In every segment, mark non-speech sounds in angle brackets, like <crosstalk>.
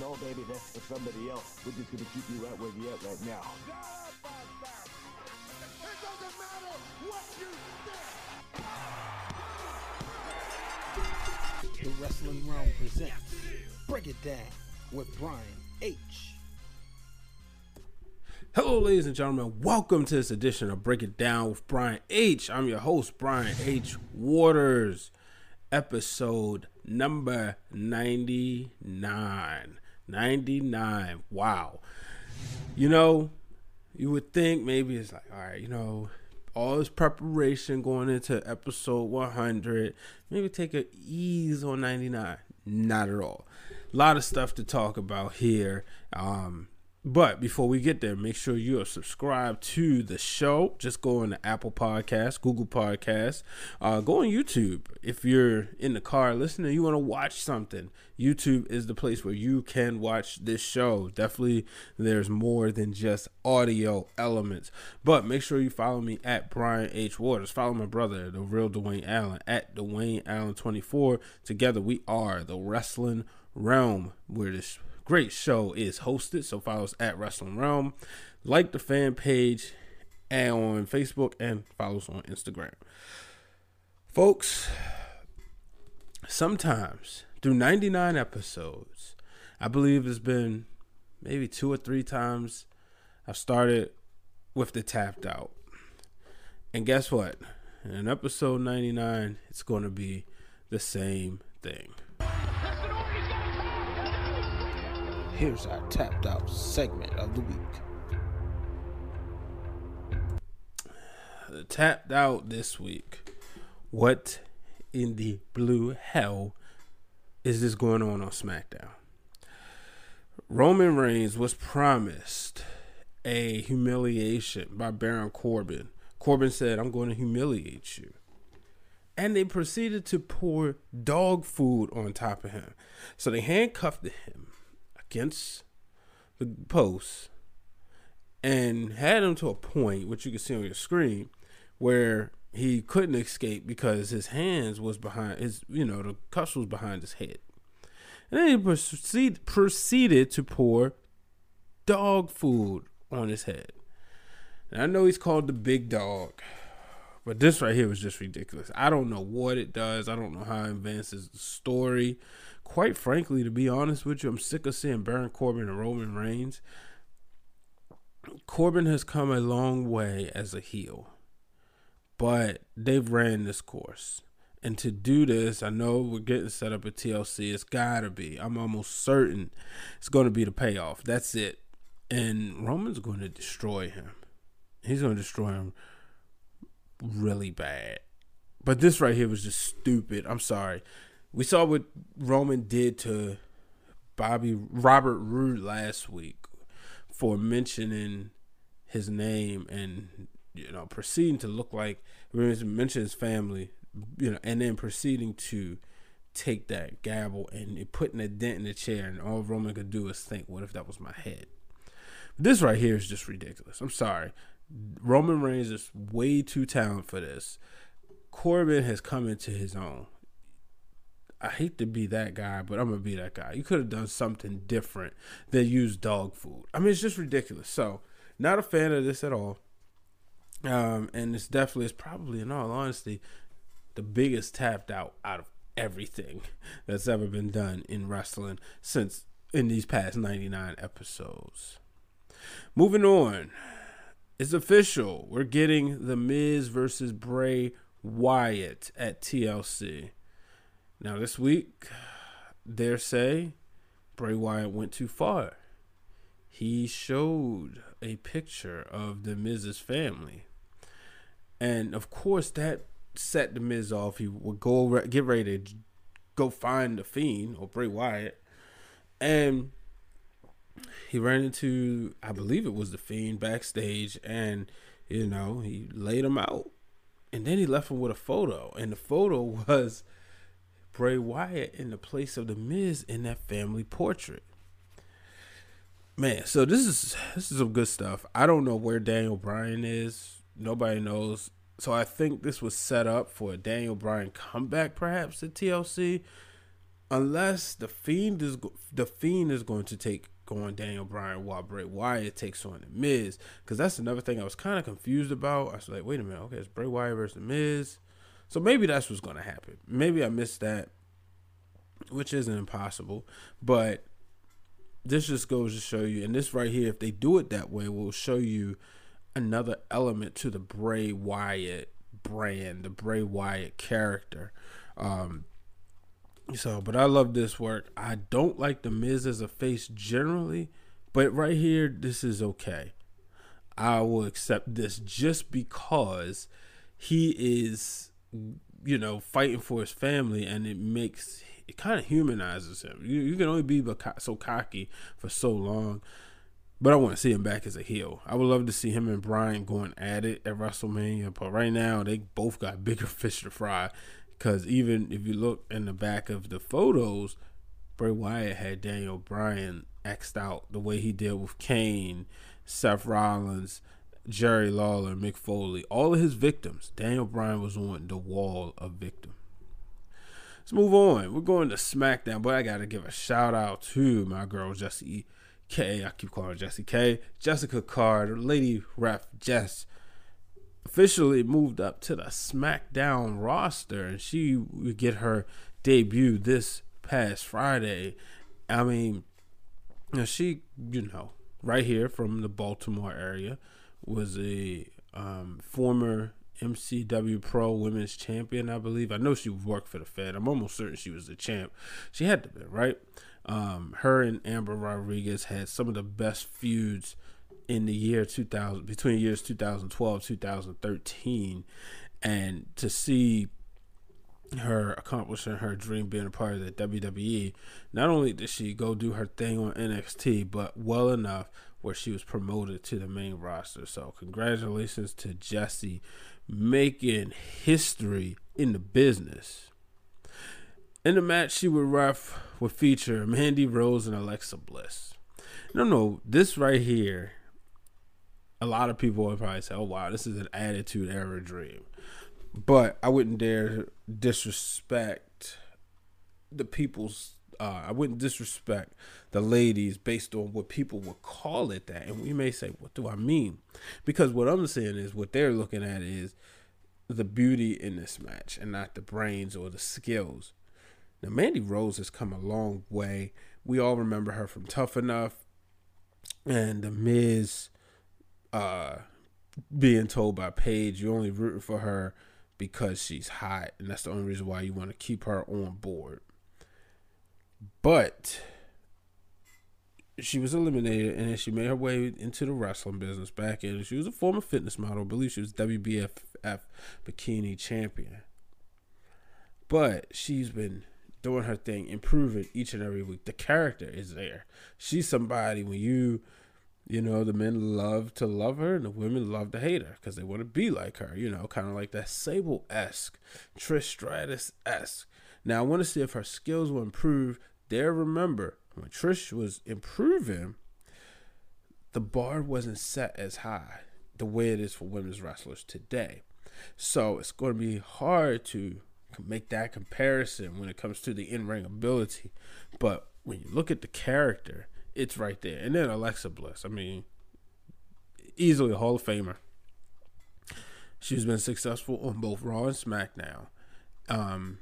No, baby, that's for somebody else. We're just gonna keep you right where you're at right now. It doesn't matter what you think. The Wrestling Wrealm presents Break It Down with Brian H. Hello, ladies and gentlemen. Welcome to this edition of Break It Down with Brian H. I'm your host, Brian H. Waters. Episode number 99. 99. Wow. You know, you would think maybe it's like, all right, you know, all this preparation going into episode 100, maybe take a ease on 99. Not at all. A lot of stuff to talk about here. Um, but before we get there, make sure you are subscribed to the show. Just go on the Apple Podcast, Google Podcast, uh, go on YouTube. If you're in the car listening, you want to watch something. YouTube is the place where you can watch this show. Definitely, there's more than just audio elements. But make sure you follow me at Brian H. Waters. Follow my brother, the real Dwayne Allen, at Dwayne Allen 24. Together, we are the Wrestling Wrealm, where this great show is hosted. So follow us at Wrestling Wrealm. Like the fan page and on Facebook and follow us on Instagram. Folks, sometimes through 99 episodes, I believe it's been maybe two or three times I've started with the tapped out. And guess what? In episode 99, it's going to be the same thing. Here's our tapped out segment of the week. The tapped out this week. What in the blue hell is this going on on SmackDown? Roman Reigns was promised a humiliation by Baron Corbin. Corbin said, I'm going to humiliate you. And they proceeded to pour dog food on top of him. So they handcuffed him against the post and had him to a point, which you can see on your screen, where he couldn't escape because his hands was behind his, you know, the cuffs was behind his head. And then he proceed, proceeded to pour dog food on his head. And I know he's called the big dog, but this right here was just ridiculous. I don't know what it does. I don't know how it advances the story. Quite frankly, to be honest with you, I'm sick of seeing Baron Corbin and Roman Reigns. Corbin has come a long way as a heel, but they've ran this course. And to do this, I know we're getting set up at TLC. It's got to be. I'm almost certain it's going to be the payoff. That's it. And Roman's going to destroy him. He's going to destroy him really bad. But this right here was just stupid. I'm sorry. We saw what Roman did to Bobby Robert Roode last week for mentioning his name and you know proceeding to look like mention his family, you know, and then proceeding to take that gavel and putting a dent in the chair, and all Roman could do is think, "What if that was my head?" This right here is just ridiculous. I'm sorry. Roman Reigns is way too talented for this. Corbin has come into his own. I hate to be that guy, but I'm gonna be that guy. You could have done something different than use dog food. I mean, it's just ridiculous. So, not a fan of this at all. Um, and it's definitely, it's probably, in all honesty, the biggest tapped out out of everything <laughs> that's ever been done in wrestling since in these past 99 episodes. Moving on, it's official. We're getting the Miz versus Bray Wyatt at TLC. Now, this week, dare say, Bray Wyatt went too far. He showed a picture of the Miz's family. And of course, that set the Miz off. He would go get ready to go find the Fiend or Bray Wyatt. And he ran into, I believe it was the Fiend backstage. And, you know, he laid him out. And then he left him with a photo. And the photo <laughs> was Bray Wyatt in the place of the Miz in that family portrait. Man, so this is this is some good stuff. I don't know where Daniel Bryan is. Nobody knows. So I think this was set up for a Daniel Bryan comeback, perhaps at TLC. unless the fiend is the fiend is going to take going Daniel Bryan while Bray Wyatt takes on the Miz, because that's another thing I was kind of confused about. I was like, wait a minute, okay, it's Bray Wyatt versus the Miz, so maybe that's what's going to happen. Maybe I missed that, which isn't impossible, but this just goes to show you, and this right here, if they do it that way, will show you another element to the Bray Wyatt brand, the Bray Wyatt character. Um, so, but I love this work. I don't like the Miz as a face generally, but right here, this is okay. I will accept this just because he is, you know, fighting for his family, and it makes it kind of humanizes him. You, you can only be so cocky for so long, but I want to see him back as a heel. I would love to see him and Bryan going at it at WrestleMania, but right now they both got <laughs> bigger fish to fry. Because even if you look in the back of the photos, Bray Wyatt had Daniel Bryan xed out the way he did with Kane, Seth Rollins, Jerry Lawler, Mick Foley, all of his victims. Daniel Bryan was on the wall of victims. Let's move on. We're going to SmackDown, but I got to give a shout out to my girl Jessie K. I keep calling her Jessie K. Jessica Card, Lady Ref Jess officially moved up to the SmackDown roster, and she would get her debut this past Friday. I mean, she, you know, right here from the Baltimore area, was a um, former MCW Pro Women's Champion, I believe. I know she worked for the Fed. I'm almost certain she was the champ. She had to be, right? Um, her and Amber Rodriguez had some of the best feuds in the year 2000 between years 2012 2013 and to see her accomplishing her dream being a part of the WWE not only did she go do her thing on NXT but well enough where she was promoted to the main roster. So congratulations to Jesse making history in the business. In the match she would ref would feature Mandy Rose and Alexa Bliss. No no this right here a lot of people would probably say, "Oh wow, this is an attitude era dream," but I wouldn't dare disrespect the people's. Uh, I wouldn't disrespect the ladies based on what people would call it that, and we may say, "What do I mean?" Because what I'm saying is what they're looking at is the beauty in this match, and not the brains or the skills. Now, Mandy Rose has come a long way. We all remember her from Tough Enough and The Miz uh, being told by Paige you're only rooting for her because she's hot, and that's the only reason why you want to keep her on board. But she was eliminated, and then she made her way into the wrestling business back in. She was a former fitness model. I believe she was WBFF bikini champion. But she's been doing her thing, improving each and every week. The character is there. She's somebody when you you know, the men love to love her and the women love to hate her because they want to be like her, you know, kind of like that Sable esque, Trish Stratus esque. Now, I want to see if her skills will improve. There, remember, when Trish was improving, the bar wasn't set as high the way it is for women's wrestlers today. So it's going to be hard to make that comparison when it comes to the in ring ability. But when you look at the character, it's right there. And then Alexa Bliss. I mean, easily a Hall of Famer. She's been successful on both Raw and SmackDown. Um,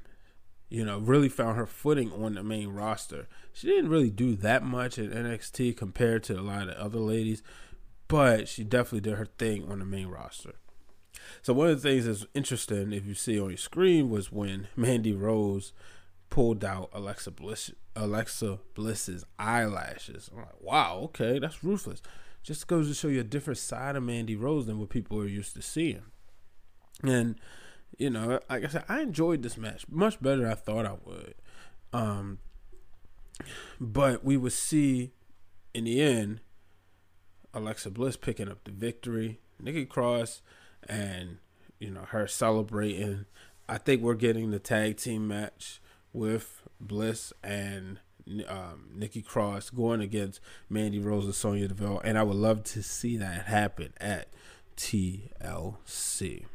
you know, really found her footing on the main roster. She didn't really do that much in NXT compared to a lot of other ladies, but she definitely did her thing on the main roster. So one of the things that's interesting, if you see on your screen, was when Mandy Rose pulled out Alexa Bliss Alexa Bliss's eyelashes. I'm like, wow, okay, that's ruthless. Just goes to show you a different side of Mandy Rose than what people are used to seeing. And you know, like I said, I enjoyed this match much better than I thought I would. Um, but we would see in the end Alexa Bliss picking up the victory, Nikki Cross, and you know her celebrating. I think we're getting the tag team match with Bliss and um, Nikki Cross going against Mandy Rose and Sonya Deville, and I would love to see that happen at TLC.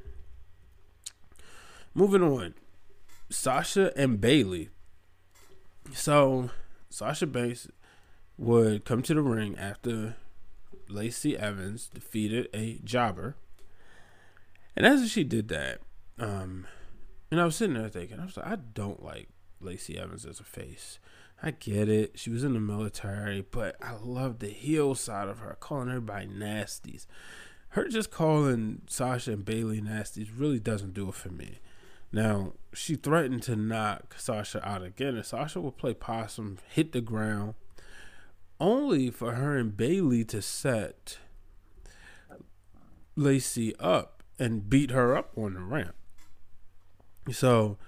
Moving on, Sasha and Bayley. So Sasha Banks would come to the ring after Lacey Evans defeated a jobber. And as she did that, um, and I was sitting there thinking, I was like, I don't like Lacey Evans as a face. I get it. She was in the military, but I love the heel side of her, calling everybody nasties. Her just calling Sasha and Bayley nasties really doesn't do it for me. Now, she threatened to knock Sasha out again, and Sasha will play possum, hit the ground, only for her and Bayley to set Lacey up and beat her up on the ramp. So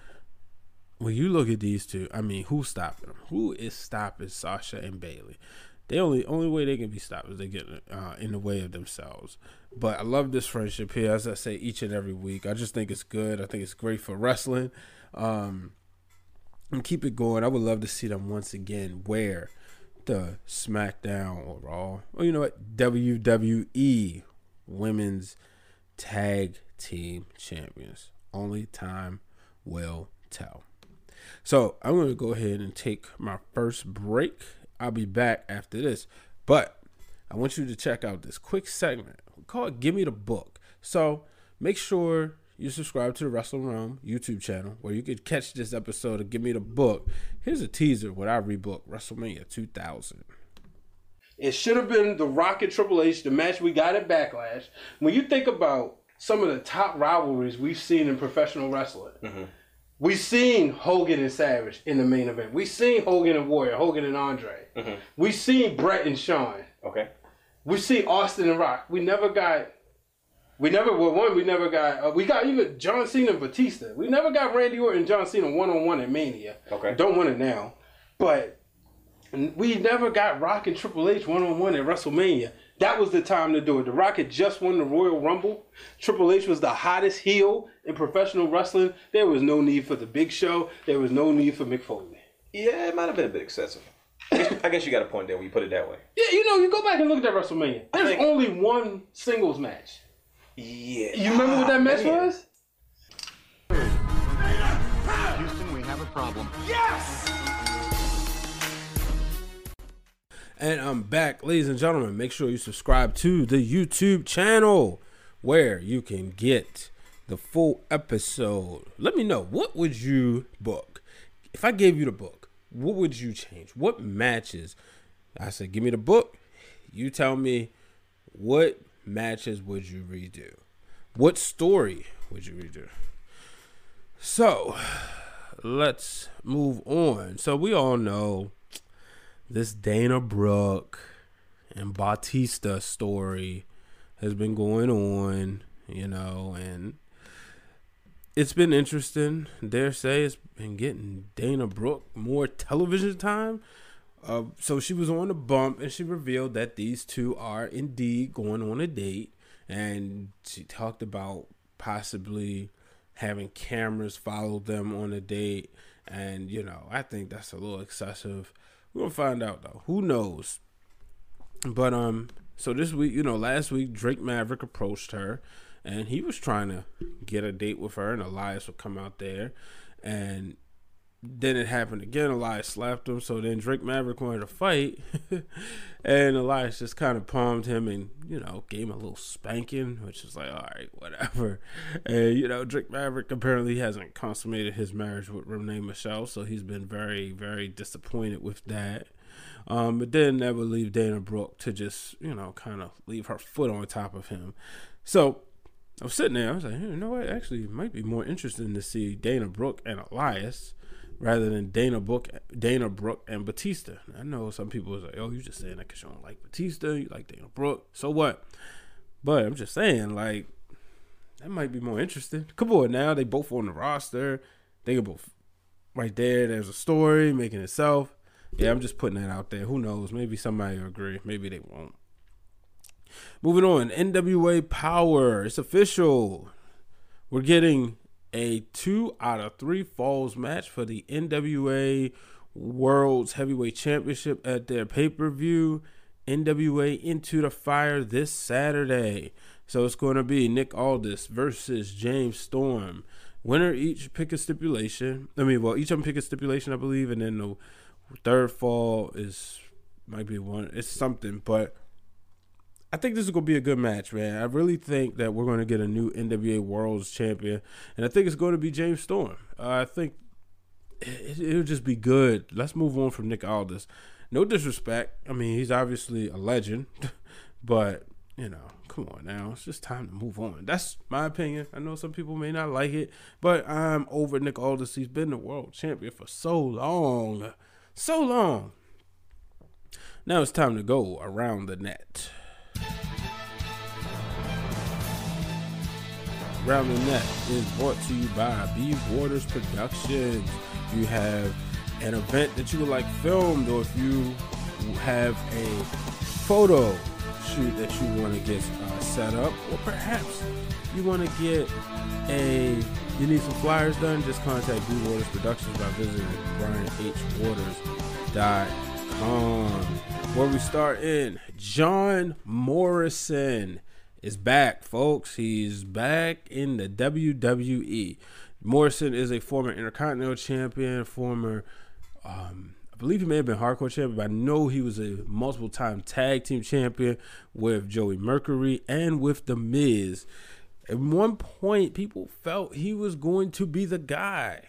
when you look at these two, I mean, who's stopping them? Who is stopping Sasha and Bayley? The only only way they can be stopped is they get uh, in the way of themselves. But I love this friendship here, as I say each and every week. I just think it's good. I think it's great for wrestling. Um, and keep it going. I would love to see them once again wear the SmackDown or Raw, or you know what, WWE Women's Tag Team Champions. Only time will tell. So I'm going to go ahead and take my first break. I'll be back after this, but I want you to check out this quick segment called "Give Me the Book." So make sure you subscribe to the Wrestling Wrealm YouTube channel where you could catch this episode of Give Me the Book. Here's a teaser when I rebook WrestleMania 2000. It should have been the Rock and Triple H, the match we got at Backlash. When you think about some of the top rivalries we've seen in professional wrestling, mm-hmm. We've seen Hogan and Savage in the main event. We've seen Hogan and Warrior, Hogan and Andre. Mm-hmm. We've seen Bret and Shawn. Okay. We see Austin and Rock. We never got. We never well one. We never got. Uh, we got even John Cena and Batista. We never got Randy Orton and John Cena one on one at Mania. Okay. Don't want it now, but we never got Rock and Triple H one on one at WrestleMania. That was the time to do it. The Rock had just won the Royal Rumble. Triple H was the hottest heel in professional wrestling. There was no need for the Big Show. There was no need for Mick Foley. Yeah, it might have been a bit excessive. I guess you got a point there when you put it that way. Yeah, you know, you go back and look at that WrestleMania. There's think, only one singles match. Yeah. You remember what that match man. was? Houston, we have a problem. Yes! And I'm back, ladies and gentlemen. Make sure you subscribe to the YouTube channel where you can get the full episode. Let me know what would you book if I gave you the book. What would you change? What matches? I said, give me the book. You tell me what matches would you redo? What story would you redo? So <sighs> let's move on. So we all know this Dana Brooke and Batista story has been going on, you know, and it's been interesting. Dare say it's been getting Dana Brooke more television time. Uh, so she was on the bump and she revealed that these two are indeed going on a date. And she talked about possibly having cameras follow them on a date. And, you know, I think that's a little excessive. We're gonna find out though. Who knows? But um, so this week, you know, last week Drake Maverick approached her, and he was trying to get a date with her, and Elias would come out there, and then it happened again. Elias slapped him, so then Drake Maverick wanted to fight, <laughs> and Elias just kind of palmed him and you know gave him a little spanking, which is like all right, whatever. <laughs> And you know Drake Maverick apparently hasn't consummated his marriage with Renee Michelle, so he's been very very disappointed with that. Um, but then that would leave Dana Brooke to just you know kind of leave her foot on top of him. So I was sitting there, I was like, hey, you know what? Actually, it might be more interesting to see Dana Brooke and Elias rather than Dana Brooke, Dana Brooke and Batista. I know some people was like, "Oh, you just saying that because you don't like Batista, you like Dana Brooke." So what? But I'm just saying, like, that might be more interesting. Come on, now they both on the roster. They are both right there. There's a story making itself. Yeah, I'm just putting that out there. Who knows? Maybe somebody will agree. Maybe they won't. Moving on, NWA Power. It's official. We're getting a two out of three falls match for the NWA World's Heavyweight Championship at their pay per view. NWA Into the Fire this Saturday. So it's going to be Nick Aldis versus James Storm. Winner each pick a stipulation. I mean, well, each of them pick a stipulation, I believe, and then the third fall is might be one. It's something, but I think this is gonna be a good match, man. I really think that we're gonna get a new NWA World's Champion, and I think it's going to be James Storm. Uh, I think it, it'll just be good. Let's move on from Nick Aldis. No disrespect. I mean, he's obviously a legend, <laughs> but you know, come on now. It's just time to move on. That's my opinion. I know some people may not like it, but I'm over Nick Aldis. He's been the world champion for so long. So long. Now it's time to go around the net. The Net is brought to you by B Waters Productions. If you have an event that you would like filmed, or if you have a photo shoot that you want to get uh, set up, or perhaps you want to get a you need some flyers done, just contact B Waters Productions by visiting BrianHWaters.com. Where we start in, John Morrison is back, folks. He's back in the WWE. Morrison is a former Intercontinental Champion, former, um, I believe he may have been Hardcore Champion, but I know he was a multiple time Tag Team Champion with Joey Mercury and with The Miz. At one point, people felt he was going to be the guy.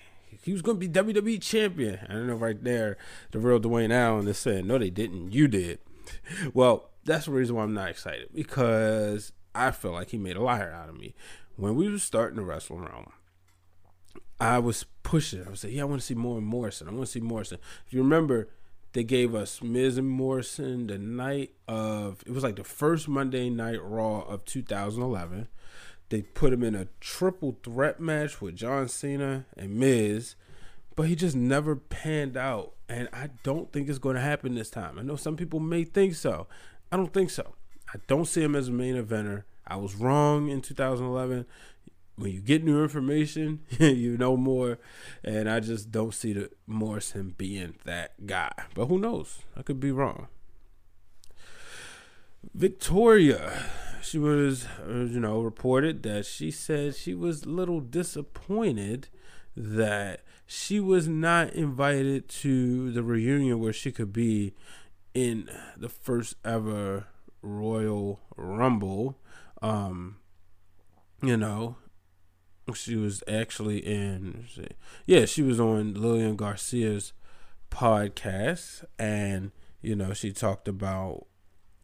He was going to be WWE Champion. I don't know right there, the real Dwayne Allen is saying, no, they didn't. You did. <laughs> Well, that's the reason why I'm not excited because I feel like he made a liar out of me. When we were starting the wrestling Wrealm, I was pushing. I was like, yeah, I want to see more and Morrison. I want to see Morrison. If you remember, they gave us Miz and Morrison the night of, it was like the first Monday Night Raw of 2011. They put him in a triple threat match with John Cena and Miz, but he just never panned out. And I don't think it's going to happen this time. I know some people may think so. I don't think so. I don't see him as a main eventer. I was wrong in 2011. When you get new information, <laughs> you know more, and I just don't see the Morrison being that guy. But who knows? I could be wrong. Victoria, she was, uh, you know, reported that she said she was a little disappointed that she was not invited to the reunion where she could be in the first ever Royal Rumble. Um, you know, she was actually in, yeah, she was on Lillian Garcia's podcast, and you know, she talked about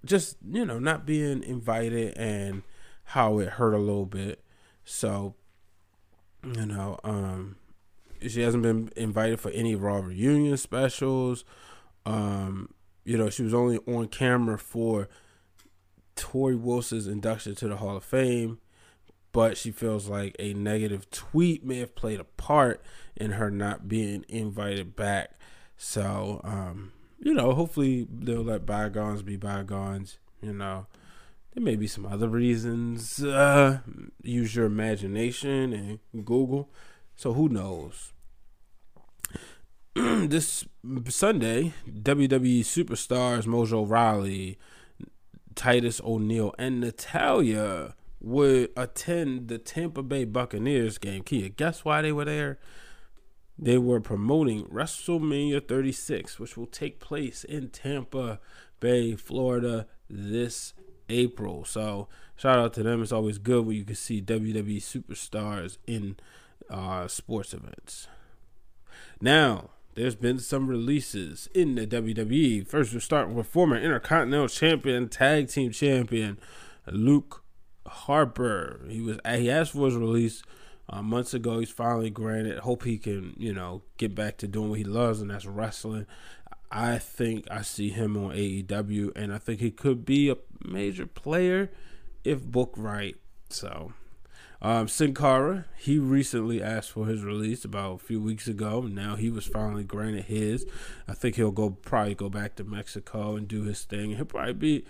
just you know not being invited and how it hurt a little bit. So, you know, um, she hasn't been invited for any Raw reunion specials. Um, you know, she was only on camera for Torrie Wilson's induction to the Hall of Fame, but she feels like a negative tweet may have played a part in her not being invited back. So, um, you know, hopefully they'll let bygones be bygones. You know, there may be some other reasons. Uh, use your imagination and Google. So who knows? <clears throat> this Sunday, WWE superstars Mojo Rawley, Titus O'Neil, and Natalya would attend the Tampa Bay Buccaneers game. Kia, guess why they were there? They were promoting WrestleMania 36, which will take place in Tampa Bay, Florida this April. So, shout out to them. It's always good when you can see WWE superstars in uh, sports events. Now, there's been some releases in the WWE. First, we'll start with former Intercontinental Champion, Tag Team Champion Luke Harper. He was he asked for his release uh, months ago. He's finally granted. Hope he can you know get back to doing what he loves, and that's wrestling. I think I see him on AEW, and I think he could be a major player if booked right. So um, Sin Cara, he recently asked for his release about a few weeks ago. Now he was finally granted his. I think he'll go probably go back to Mexico and do his thing. He'll probably be,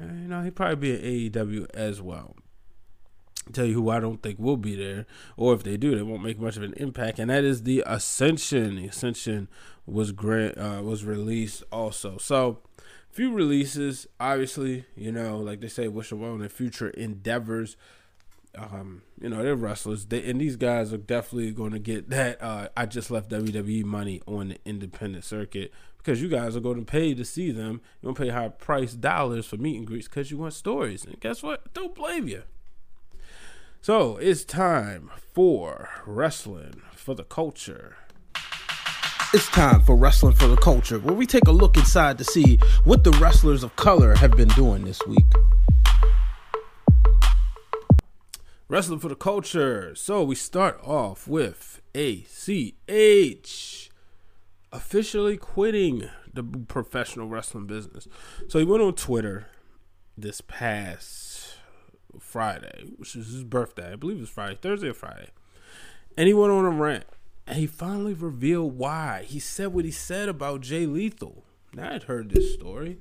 you know, he'll probably be at AEW as well. Tell you who I don't think will be there, or if they do, they won't make much of an impact, and that is the Ascension. The Ascension was grant uh, was released also. So few releases, obviously, you know, like they say, wish them well in future endeavors. Um, you know, they're wrestlers, they, and these guys are definitely going to get that. Uh, I just left WWE money on the independent circuit because you guys are going to pay to see them. You're going to pay high price dollars for meet and greets because you want stories. And guess what? Don't blame you. So it's time for wrestling for the culture. It's time for Wrestling for the Culture, where we take a look inside to see what the wrestlers of color have been doing this week. Wrestling for the culture. So we start off with ACH officially quitting the professional wrestling business. So he went on Twitter this past Friday, which is his birthday. I believe it was Friday, Thursday or Friday. And he went on a rant. And he finally revealed why. He said what he said about Jay Lethal. Now I'd heard this story.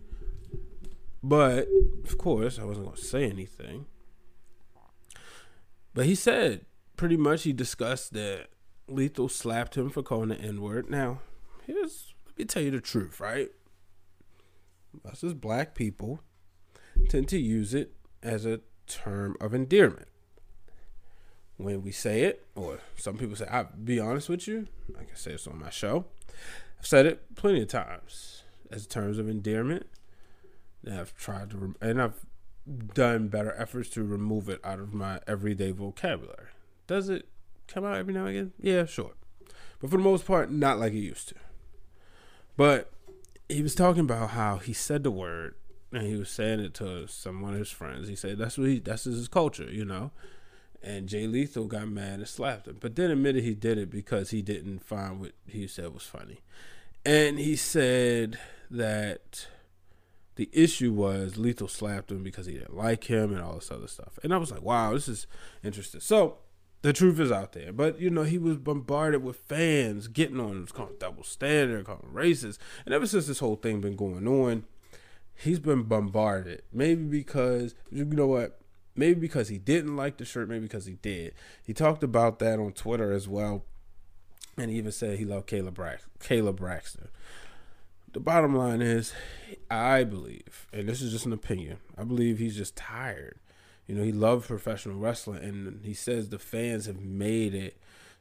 But of course, I wasn't going to say anything. But he said pretty much he discussed that Lethal slapped him for calling the N word. Now, here's let me tell you the truth, right? Us as black people tend to use it as a term of endearment. When we say it, or some people say, I'll be honest with you, I can say this on my show. I've said it plenty of times as terms of endearment. And I've tried to, and I've done better efforts to remove it out of my everyday vocabulary. Does it come out every now and again? Yeah, sure. But for the most part, not like it used to. But he was talking about how he said the word and he was saying it to some one of his friends. He said that's what he that's his culture, you know. And Jay Lethal got mad and slapped him, but then admitted he did it because he didn't find what he said was funny. And he said that the issue was Lethal slapped him because he didn't like him and all this other stuff. And I was like, wow, this is interesting. So the truth is out there. But you know, he was bombarded with fans getting on him, calling double standard, calling racist. And ever since this whole thing been going on, he's been bombarded. Maybe because you know what? Maybe because he didn't like the shirt, maybe because he did. He talked about that on Twitter as well. And he even said he loved Caleb Brax- Caleb Braxton. The bottom line is, I believe, and this is just an opinion, I believe he's just tired. You know, he loved professional wrestling, and he says the fans have made it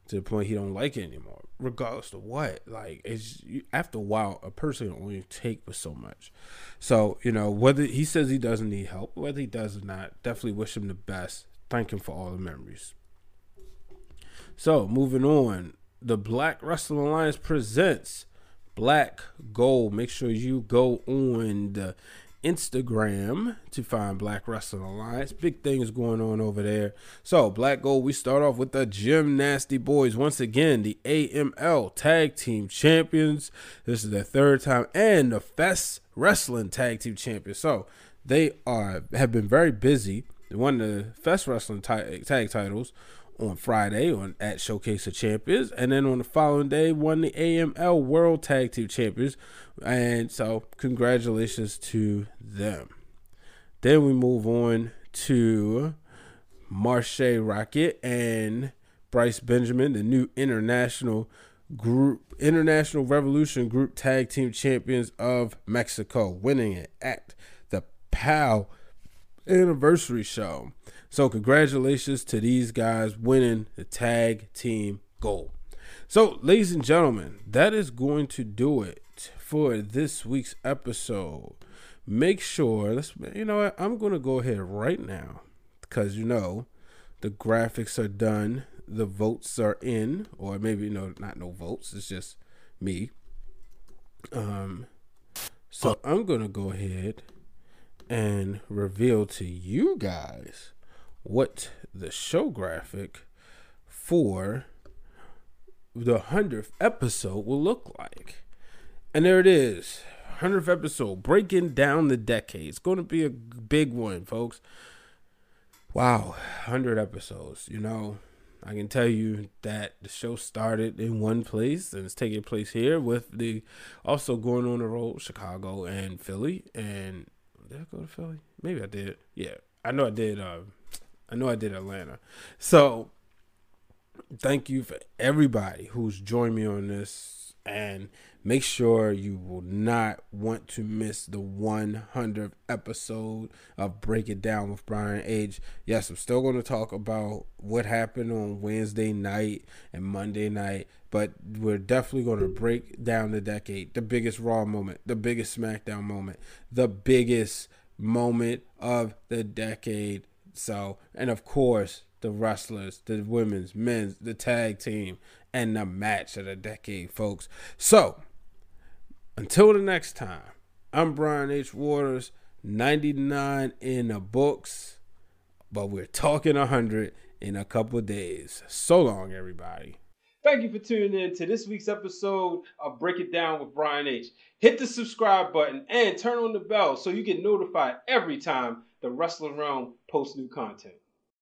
to the point he don't like it anymore, regardless of what. Like, it's after a while, a person can only take for so much. So, you know, whether he says he doesn't need help, whether he does or not, definitely wish him the best. Thank him for all the memories. So, moving on, the Black Wrestling Alliance presents Black Gold. Make sure you go on the Instagram to find Black Wrestling Alliance. Big things going on over there. So, Black Gold, we start off with the Gymnasty Boys. Once again, the AML Tag Team Champions. This is their third time, and the Fest Wrestling Tag Team Champions. So, they are have been very busy. They won the Fest Wrestling tag, tag titles on Friday on at Showcase of Champions, and then on the following day won the AML World Tag Team Champions, and so congratulations to them. Then we move on to Marche Rockett and Bryce Benjamin, the new international group, International Revolution Group Tag Team Champions of Mexico, winning it at the POW Anniversary Show. So, congratulations to these guys winning the tag team gold. So, ladies and gentlemen, that is going to do it for this week's episode. Make sure, let's, you know what, I'm going to go ahead right now because you know the graphics are done, the votes are in, or maybe no, not no votes, it's just me. Um, so I'm going to go ahead and reveal to you guys what the show graphic for the 100th episode will look like. And there it is 100th episode, breaking down the decade. It's going to be a big one, folks. Wow, 100 episodes. You know, I can tell you that the show started in one place and it's taking place here with the also going on the road, Chicago and Philly. And did I go to Philly? Maybe I did. Yeah, I know I did. Uh, I know I did Atlanta. So thank you for everybody who's joined me on this And make sure you will not want to miss the 100th episode of Break It Down with Brian H Yes, I'm still going to talk about what happened on Wednesday night and Monday night, but we're definitely going to break down the decade, the biggest Raw moment, the biggest SmackDown moment, the biggest moment of the decade. So, and of course, the wrestlers, the women's, men's, the tag team, and the match of the decade, folks. So, until the next time, I'm Brian H. Waters, 99 in the books, but we're talking 100 in a couple days. So long, everybody. Thank you for tuning in to this week's episode of Break It Down with Brian H. Hit the subscribe button and turn on the bell so you get notified every time the Wrestling Wrealm posts new content.